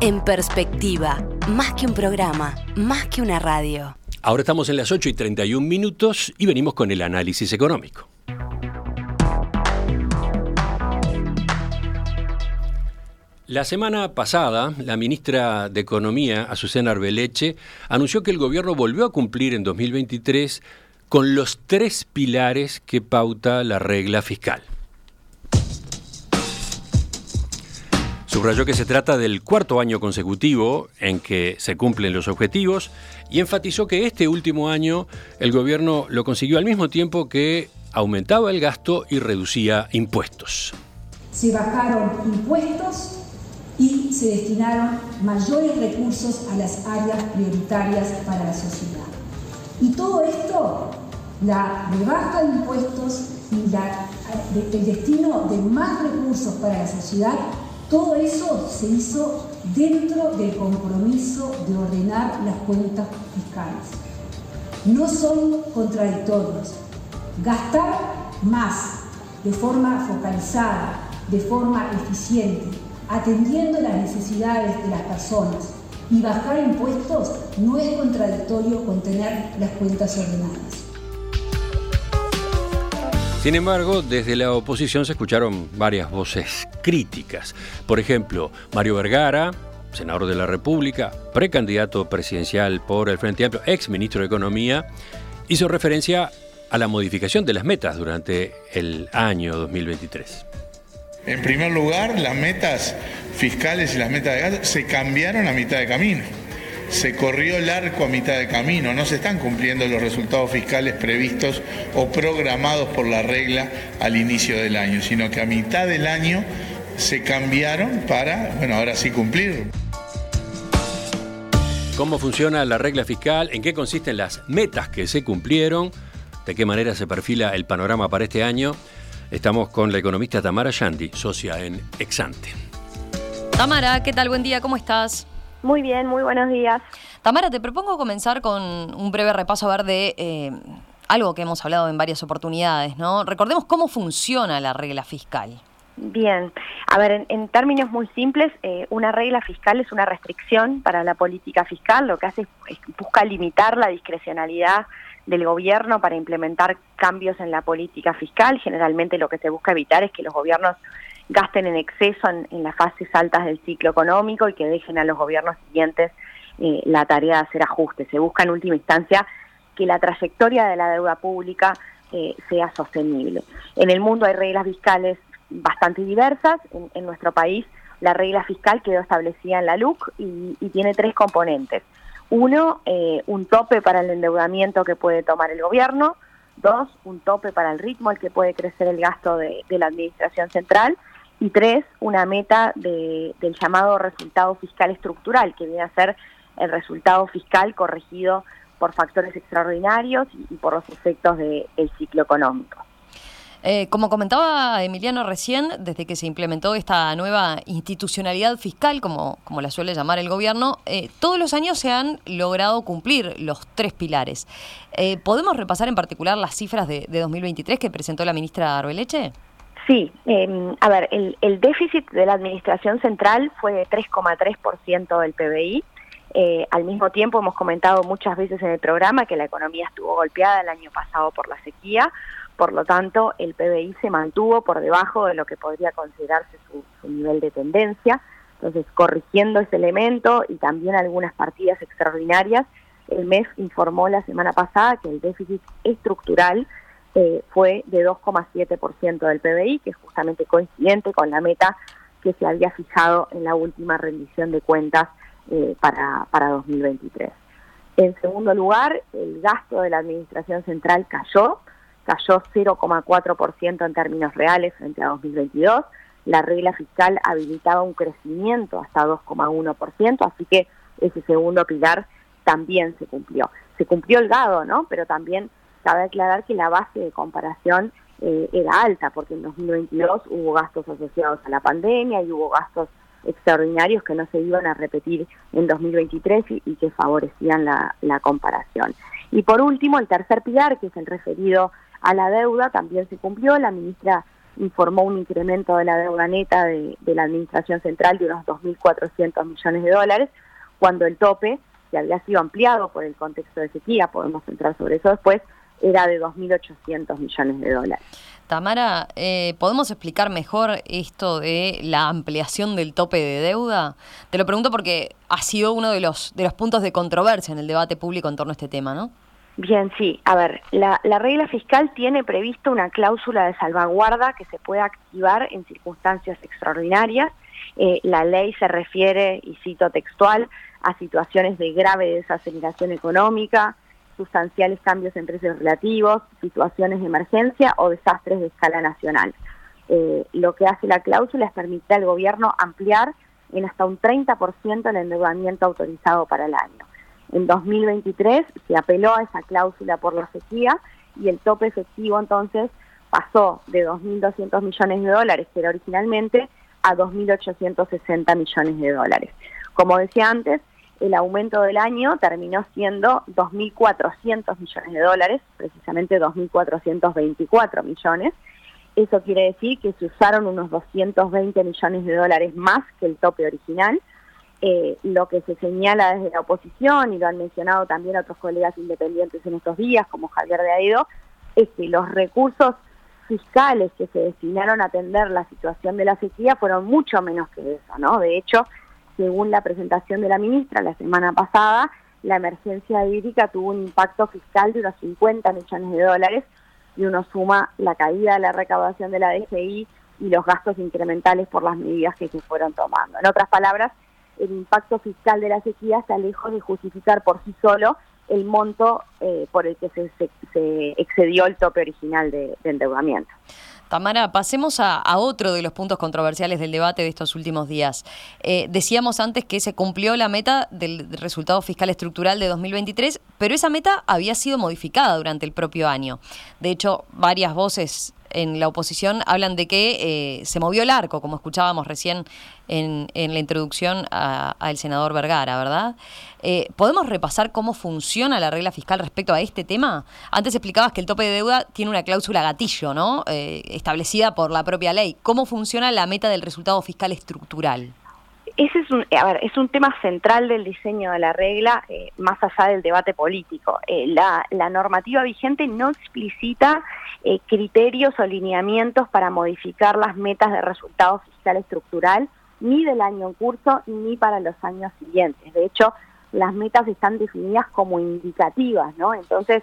En perspectiva, más que un programa, más que una radio. Ahora estamos en las 8 y 31 minutos y venimos con el análisis económico. La semana pasada, la ministra de Economía, Azucena Arbeleche, anunció que el gobierno volvió a cumplir en 2023 con los tres pilares que pauta la regla fiscal. Subrayó que se trata del cuarto año consecutivo en que se cumplen los objetivos y enfatizó que este último año el gobierno lo consiguió al mismo tiempo que aumentaba el gasto y reducía impuestos. Se bajaron impuestos y se destinaron mayores recursos a las áreas prioritarias para la sociedad. Y todo esto, la rebaja de impuestos y el destino de más recursos para la sociedad, todo eso se hizo dentro del compromiso de ordenar las cuentas fiscales. No son contradictorios. Gastar más de forma focalizada, de forma eficiente, atendiendo las necesidades de las personas y bajar impuestos no es contradictorio con tener las cuentas ordenadas. Sin embargo, desde la oposición se escucharon varias voces críticas. Por ejemplo, Mario Vergara, senador de la República, precandidato presidencial por el Frente Amplio, ex ministro de Economía, hizo referencia a la modificación de las metas durante el año 2023. En primer lugar, las metas fiscales y las metas de gasto se cambiaron a mitad de camino. Se corrió el arco a mitad de camino, no se están cumpliendo los resultados fiscales previstos o programados por la regla al inicio del año, sino que a mitad del año se cambiaron para, bueno, ahora sí cumplir. ¿Cómo funciona la regla fiscal? ¿En qué consisten las metas que se cumplieron? ¿De qué manera se perfila el panorama para este año? Estamos con la economista Tamara Yandi, socia en Exante. Tamara, ¿qué tal? Buen día, ¿cómo estás? Muy bien, muy buenos días. Tamara, te propongo comenzar con un breve repaso a ver de eh, algo que hemos hablado en varias oportunidades, ¿no? Recordemos cómo funciona la regla fiscal. Bien, a ver, en, términos muy simples, eh, una regla fiscal es una restricción para la política fiscal, lo que hace es busca limitar la discrecionalidad del gobierno para implementar cambios en la política fiscal. Generalmente lo que se busca evitar es que los gobiernos gasten en exceso en, las fases altas del ciclo económico y que dejen a los gobiernos siguientes eh, la tarea de hacer ajustes. Se busca en última instancia que la trayectoria de la deuda pública eh, sea sostenible. En el mundo hay reglas fiscales bastante diversas. En, nuestro país la regla fiscal quedó establecida en la LUC y tiene tres componentes. Uno, eh, un tope para el endeudamiento que puede tomar el gobierno. Dos, un tope para el ritmo al que puede crecer el gasto de, la Administración Central. Y tres, una meta del llamado resultado fiscal estructural, que viene a ser el resultado fiscal corregido por factores extraordinarios y, por los efectos del ciclo económico. Eh, como comentaba Emiliano recién, desde que se implementó esta nueva institucionalidad fiscal, como, como la suele llamar el gobierno, eh, todos los años se han logrado cumplir los tres pilares. Eh, ¿Podemos repasar en particular las cifras de, 2023 que presentó la ministra Arbeleche? Sí, em, a ver, el, el, déficit de la Administración Central fue de 3,3% del PBI. al mismo tiempo hemos comentado muchas veces en el programa que la economía estuvo golpeada el año pasado por la sequía, por lo tanto el PBI se mantuvo por debajo de lo que podría considerarse su, nivel de tendencia. Entonces, corrigiendo ese elemento y también algunas partidas extraordinarias, el MEF informó la semana pasada que el déficit estructural eh, fue de 2,7% del PBI, que es justamente coincidente con la meta que se había fijado en la última rendición de cuentas eh, para, para 2023. En segundo lugar, el gasto de la Administración Central cayó, cayó 0,4% en términos reales frente a 2022. La regla fiscal habilitaba un crecimiento hasta 2,1%, así que ese segundo pilar también se cumplió. Se cumplió el gado, ¿no? Pero también cabe aclarar que la base de comparación eh, era alta, porque en 2022 hubo gastos asociados a la pandemia y hubo gastos extraordinarios que no se iban a repetir en 2023 y, que favorecían la, la comparación. Y por último, el tercer pilar, que es el referido a la deuda también se cumplió. La ministra informó un incremento de la deuda neta de, la Administración Central de unos 2.400 millones de dólares, cuando el tope, que había sido ampliado por el contexto de sequía, podemos entrar sobre eso después, era de 2.800 millones de dólares. Tamara, eh, ¿podemos explicar mejor esto de la ampliación del tope de deuda? Te lo pregunto porque ha sido uno de los, de los puntos de controversia en el debate público en torno a este tema, ¿no? Bien, sí. A ver, la, regla fiscal tiene previsto una cláusula de salvaguarda que se puede activar en circunstancias extraordinarias. Eh, la ley se refiere, y cito textual, a situaciones de grave desaceleración económica, sustanciales cambios en precios relativos, situaciones de emergencia o desastres de escala nacional. Eh, lo que hace la cláusula es permitir al gobierno ampliar en hasta un 30% el endeudamiento autorizado para el año. En 2023 se apeló a esa cláusula por la sequía y el tope efectivo entonces pasó de 2.200 millones de dólares, que era originalmente, a 2.860 millones de dólares. Como decía antes, el aumento del año terminó siendo 2.400 millones de dólares, precisamente 2.424 millones. Eso quiere decir que se usaron unos 220 millones de dólares más que el tope original. Eh, lo que se señala desde la oposición, y lo han mencionado también otros colegas independientes en estos días, como Javier de Aedo, es que los recursos fiscales que se destinaron a atender la situación de la sequía fueron mucho menos que eso, ¿no? De hecho, según la presentación de la ministra la semana pasada, la emergencia hídrica tuvo un impacto fiscal de unos 50 millones de dólares y uno suma la caída de la recaudación de la DGI y los gastos incrementales por las medidas que se fueron tomando. En otras palabras, el impacto fiscal de la sequía está lejos de justificar por sí solo el monto eh, por el que se, excedió el tope original de endeudamiento. Tamara, pasemos a, otro de los puntos controversiales del debate de estos últimos días. Eh, decíamos antes que se cumplió la meta del resultado fiscal estructural de 2023, pero esa meta había sido modificada durante el propio año. De hecho, varias voces en la oposición hablan de que eh, se movió el arco, como escuchábamos recién en, la introducción al senador Vergara, ¿verdad? Eh, ¿Podemos repasar cómo funciona la regla fiscal respecto a este tema? Antes explicabas que el tope de deuda tiene una cláusula gatillo, ¿no? Eh, establecida por la propia ley. ¿Cómo funciona la meta del resultado fiscal estructural? Ese es un, a ver, es un tema central del diseño de la regla, eh, más allá del debate político. Eh, la, normativa vigente no explicita eh, criterios o lineamientos para modificar las metas de resultado fiscal estructural, ni del año en curso, ni para los años siguientes. De hecho, las metas están definidas como indicativas, ¿no? Entonces,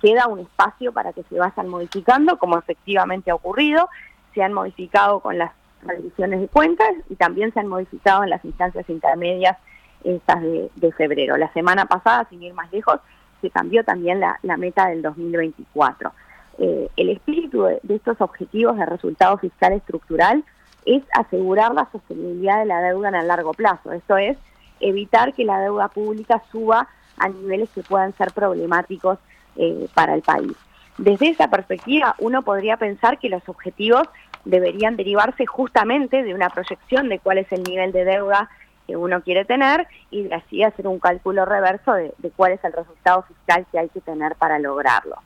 queda un espacio para que se vayan modificando, como efectivamente ha ocurrido. Se han modificado con las revisiones de cuentas y también se han modificado en las instancias intermedias estas de, febrero. La semana pasada, sin ir más lejos, se cambió también la, meta del 2024. Eh, el espíritu de, estos objetivos de resultado fiscal estructural es asegurar la sostenibilidad de la deuda en el largo plazo, esto es, evitar que la deuda pública suba a niveles que puedan ser problemáticos eh, para el país. Desde esa perspectiva, uno podría pensar que los objetivos deberían derivarse justamente de una proyección de cuál es el nivel de deuda que uno quiere tener y de así hacer un cálculo reverso de, cuál es el resultado fiscal que hay que tener para lograrlo.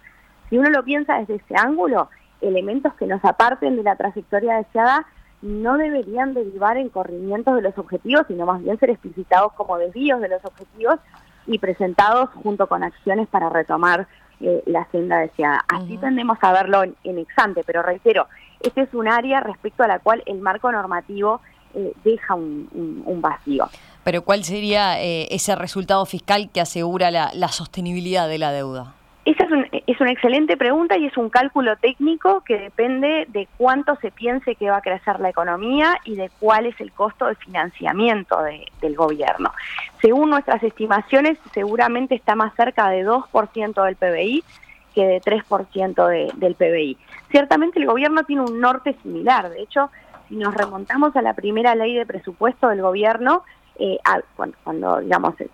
Si uno lo piensa desde ese ángulo, elementos que nos aparten de la trayectoria deseada no deberían derivar en corrimientos de los objetivos, sino más bien ser explicitados como desvíos de los objetivos y presentados junto con acciones para retomar eh, la senda deseada. Así tendemos a verlo en, en exante, pero reitero, este es un área respecto a la cual el marco normativo eh, deja un, vacío. Pero ¿cuál sería eh, ese resultado fiscal que asegura la, sostenibilidad de la deuda? Esa es, una excelente pregunta y es un cálculo técnico que depende de cuánto se piense que va a crecer la economía y de cuál es el costo de financiamiento del gobierno. Según nuestras estimaciones, seguramente está más cerca de 2% del PBI que de 3% del PBI. Ciertamente el gobierno tiene un norte similar, de hecho, si nos remontamos a la primera ley de presupuesto del gobierno, eh, cuando, digamos, se,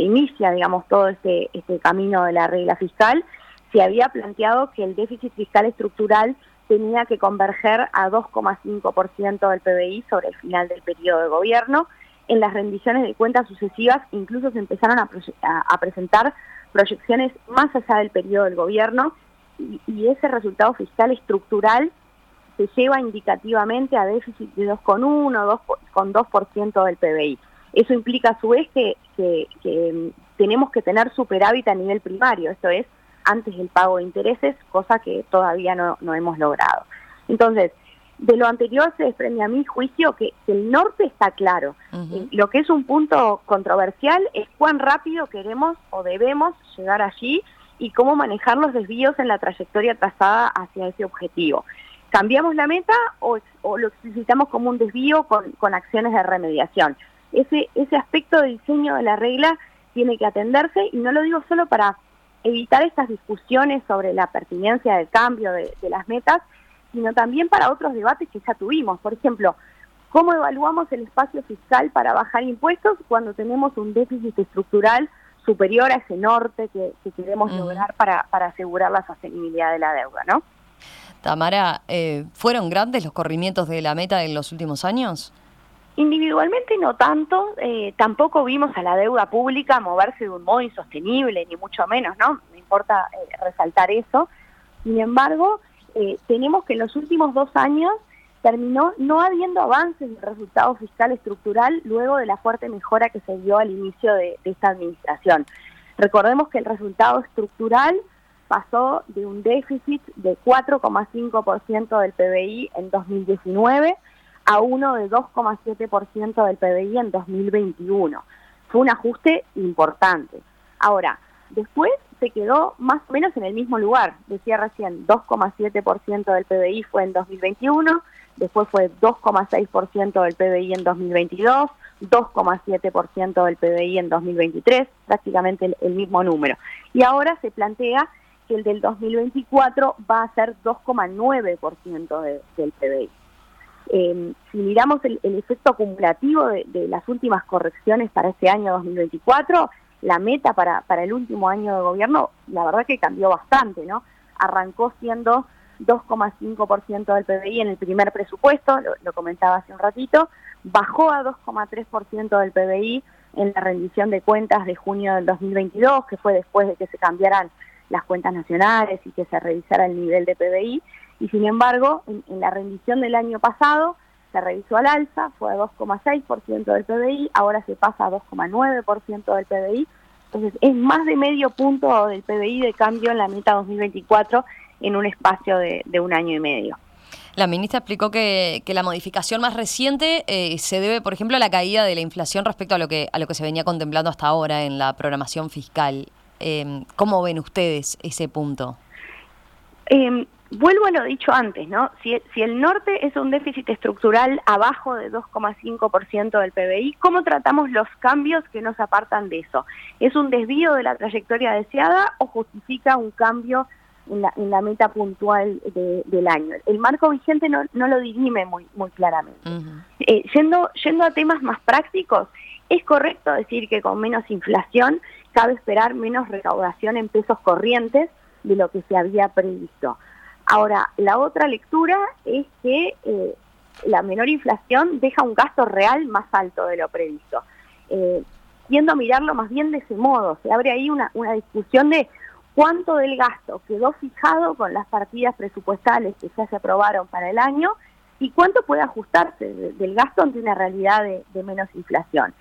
inicia digamos, todo este, este camino de la regla fiscal, se había planteado que el déficit fiscal estructural tenía que converger a 2,5% del PBI sobre el final del periodo de gobierno. En las rendiciones de cuentas sucesivas incluso se empezaron a presentar proyecciones más allá del periodo del gobierno y, ese resultado fiscal estructural se lleva indicativamente a déficit de 2,1, 2,2% del PBI. Eso implica a su vez que, que, tenemos que tener superávit a nivel primario, esto es, antes del pago de intereses, cosa que todavía no, no hemos logrado. Entonces, de lo anterior se desprende a mi juicio que, el norte está claro. Eh, lo que es un punto controversial es cuán rápido queremos o debemos llegar allí y cómo manejar los desvíos en la trayectoria trazada hacia ese objetivo. ¿Cambiamos la meta o, lo explicitamos como un desvío con, acciones de remediación? Ese, ese aspecto de diseño de la regla tiene que atenderse y no lo digo solo para evitar estas discusiones sobre la pertinencia del cambio de, de las metas, sino también para otros debates que ya tuvimos. Por ejemplo, ¿cómo evaluamos el espacio fiscal para bajar impuestos cuando tenemos un déficit estructural superior a ese norte que, queremos lograr para, para asegurar la sostenibilidad de la deuda, ¿no? Tamara, eh, ¿fueron grandes los corrimientos de la meta en los últimos años? Individualmente no tanto, eh, tampoco vimos a la deuda pública moverse de un modo insostenible, ni mucho menos, ¿no? Me importa eh, resaltar eso. Sin embargo, tenemos que en los últimos dos años terminó no habiendo avances en el resultado fiscal estructural luego de la fuerte mejora que se dio al inicio de, esta administración. Recordemos que el resultado estructural pasó de un déficit de 4,5% del PBI en 2019 a uno de 2,7% del PBI en 2021. Fue un ajuste importante. Ahora, después se quedó más o menos en el mismo lugar. Decía recién, 2,7% del PBI fue en 2021, después fue 2,6% del PBI en 2022, 2,7% del PBI en 2023, prácticamente el, mismo número. Y ahora se plantea que el del 2024 va a ser 2,9% del PBI. Eh, si miramos el, efecto acumulativo de, de, las últimas correcciones para este año 2024, la meta para, para el último año de gobierno, la verdad que cambió bastante, ¿no? Arrancó siendo 2,5% del PBI en el primer presupuesto, lo, comentaba hace un ratito, bajó a 2,3% del PBI en la rendición de cuentas de junio del 2022, que fue después de que se cambiaran las cuentas nacionales y que se revisara el nivel de PBI, y sin embargo, en, la rendición del año pasado se revisó al alza, fue a 2,6% del PBI, ahora se pasa a 2,9% del PBI, entonces es más de medio punto del PBI de cambio en la meta 2024 en un espacio de, un año y medio. La ministra explicó que, la modificación más reciente eh, se debe, por ejemplo, a la caída de la inflación respecto a lo que, a lo que se venía contemplando hasta ahora en la programación fiscal. Eh, ¿Cómo ven ustedes ese punto? Eh, vuelvo a lo dicho antes, ¿no? Si, si el norte es un déficit estructural abajo de 2,5% del PBI, ¿cómo tratamos los cambios que nos apartan de eso? ¿Es un desvío de la trayectoria deseada o justifica un cambio en la, meta puntual del año. El marco vigente no, lo dirime muy, muy claramente. Eh, yendo, yendo a temas más prácticos, es correcto decir que con menos inflación cabe esperar menos recaudación en pesos corrientes de lo que se había previsto. Ahora, la otra lectura es que eh, la menor inflación deja un gasto real más alto de lo previsto. Eh, a mirarlo más bien de ese modo, se abre ahí una, una discusión de cuánto del gasto quedó fijado con las partidas presupuestales que ya se aprobaron para el año y cuánto puede ajustarse del gasto ante una realidad de, menos inflación.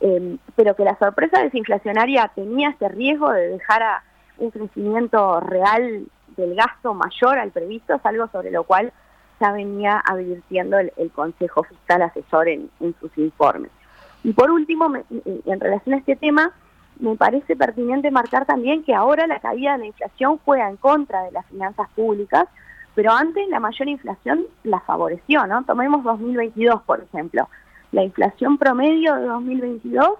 Em, pero que la sorpresa desinflacionaria tenía ese riesgo de dejar a un crecimiento real del gasto mayor al previsto es algo sobre lo cual ya venía advirtiendo el, Consejo Fiscal Asesor en, sus informes. Y por último, en relación a este tema, me parece pertinente marcar también que ahora la caída de la inflación juega en contra de las finanzas públicas, pero antes la mayor inflación la favoreció, ¿no? Tomemos 2022, por ejemplo. La inflación promedio de 2022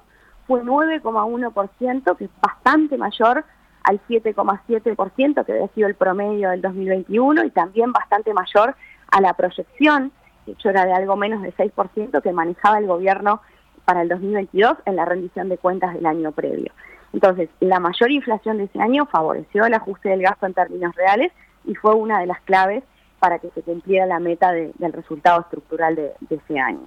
fue 9,1%, que es bastante mayor al 7,7% que había sido el promedio del 2021 y también bastante mayor a la proyección, que hecho era de algo menos de 6% que manejaba el gobierno para el 2022 en la rendición de cuentas del año previo. Entonces, la mayor inflación de ese año favoreció el ajuste del gasto en términos reales y fue una de las claves para que se cumpliera la meta del resultado estructural de, ese año.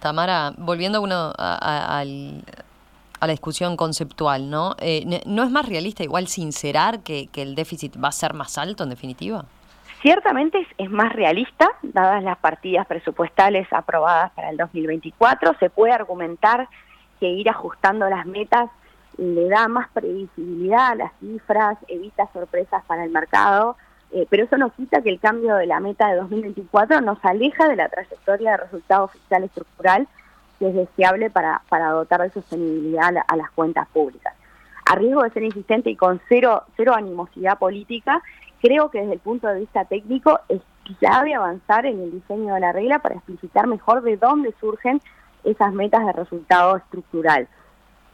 Tamara, volviendo uno a, la discusión conceptual, ¿no? Eh, ¿No es más realista igual sincerar que, que el déficit va a ser más alto en definitiva? Ciertamente es, más realista, dadas las partidas presupuestales aprobadas para el 2024. Se puede argumentar que ir ajustando las metas le da más previsibilidad a las cifras, evita sorpresas para el mercado, eh, pero eso no quita que el cambio de la meta de 2024 nos aleja de la trayectoria de resultado fiscal estructural que es deseable para, para dotar de sostenibilidad a, las cuentas públicas. A riesgo de ser insistente y con cero, cero animosidad política, creo que desde el punto de vista técnico es clave avanzar en el diseño de la regla para explicitar mejor de dónde surgen esas metas de resultado estructural.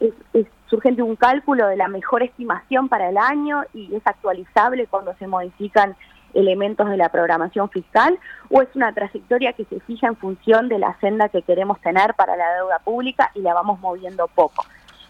Es, es surgen de un cálculo de la mejor estimación para el año y es actualizable cuando se modifican elementos de la programación fiscal o es una trayectoria que se fija en función de la senda que queremos tener para la deuda pública y la vamos moviendo poco.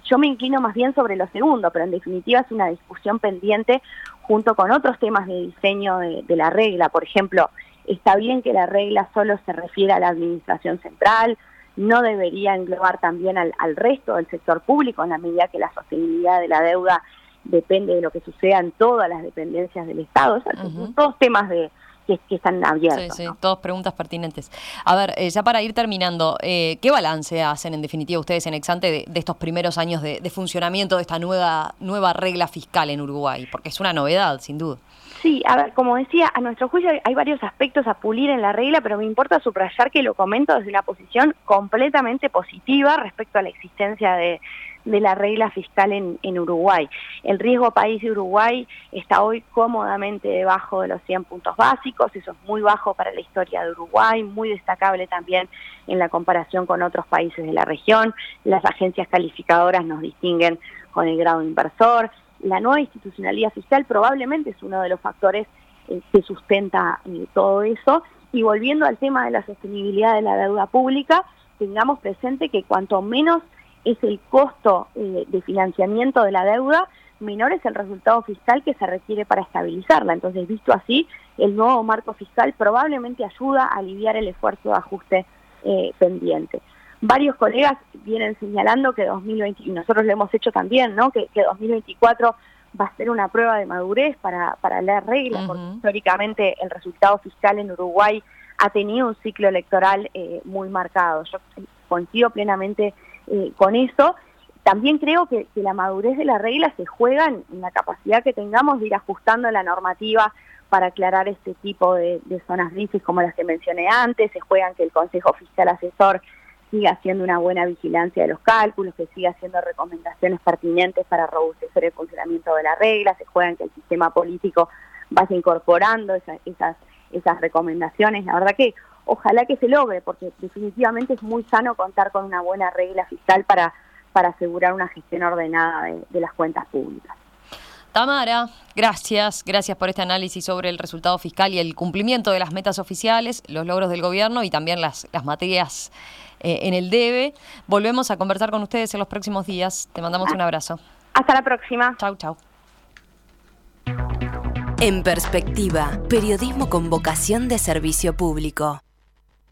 Yo me inclino más bien sobre lo segundo, pero en definitiva es una discusión pendiente junto con otros temas de diseño de, la regla. Por ejemplo, está bien que la regla solo se refiere a la administración central, no debería englobar también al, al resto del sector público en la medida que la sostenibilidad de la deuda depende de lo que suceda en todas las dependencias del Estado. Son todos temas de, que, están abiertos. Sí, sí, todas preguntas pertinentes. A ver, eh, ya para ir terminando, eh, ¿qué balance hacen en definitiva ustedes en Exante de, de estos primeros años de, de, funcionamiento de esta nueva, nueva regla fiscal en Uruguay? Porque es una novedad, sin duda. Sí, a ver, como decía, a nuestro juicio hay varios aspectos a pulir en la regla, pero me importa subrayar que lo comento desde una posición completamente positiva respecto a la existencia de, de la regla fiscal en, Uruguay. El riesgo país de Uruguay está hoy cómodamente debajo de los 100 puntos básicos, eso es muy bajo para la historia de Uruguay, muy destacable también en la comparación con otros países de la región. Las agencias calificadoras nos distinguen con el grado inversor. La nueva institucionalidad fiscal probablemente es uno de los factores eh, que sustenta eh, todo eso. Y volviendo al tema de la sostenibilidad de la deuda pública, tengamos presente que cuanto menos es el costo eh, de financiamiento de la deuda, menor es el resultado fiscal que se requiere para estabilizarla. Entonces, visto así, el nuevo marco fiscal probablemente ayuda a aliviar el esfuerzo de ajuste eh, pendiente. Varios colegas vienen señalando que 2020, y nosotros lo hemos hecho también, ¿no? que, 2024 va a ser una prueba de madurez para, para la regla, porque históricamente el resultado fiscal en Uruguay ha tenido un ciclo electoral eh, muy marcado. Yo coincido plenamente eh, con eso. También creo que, la madurez de la regla se juega en, la capacidad que tengamos de ir ajustando la normativa para aclarar este tipo de, zonas grises como las que mencioné antes, se juegan que el Consejo Fiscal Asesor siga haciendo una buena vigilancia de los cálculos, que siga haciendo recomendaciones pertinentes para robustecer el funcionamiento de la regla, se juegan que el sistema político vaya incorporando esas, esas recomendaciones. La verdad que ojalá que se logre, porque definitivamente es muy sano contar con una buena regla fiscal para, para asegurar una gestión ordenada de, las cuentas públicas. Tamara, gracias, gracias por este análisis sobre el resultado fiscal y el cumplimiento de las metas oficiales, los logros del gobierno y también las, las materias eh, en el debe. Volvemos a conversar con ustedes en los próximos días. Te mandamos un abrazo. Hasta la próxima. Chau, chau. En perspectiva, periodismo con vocación de servicio público.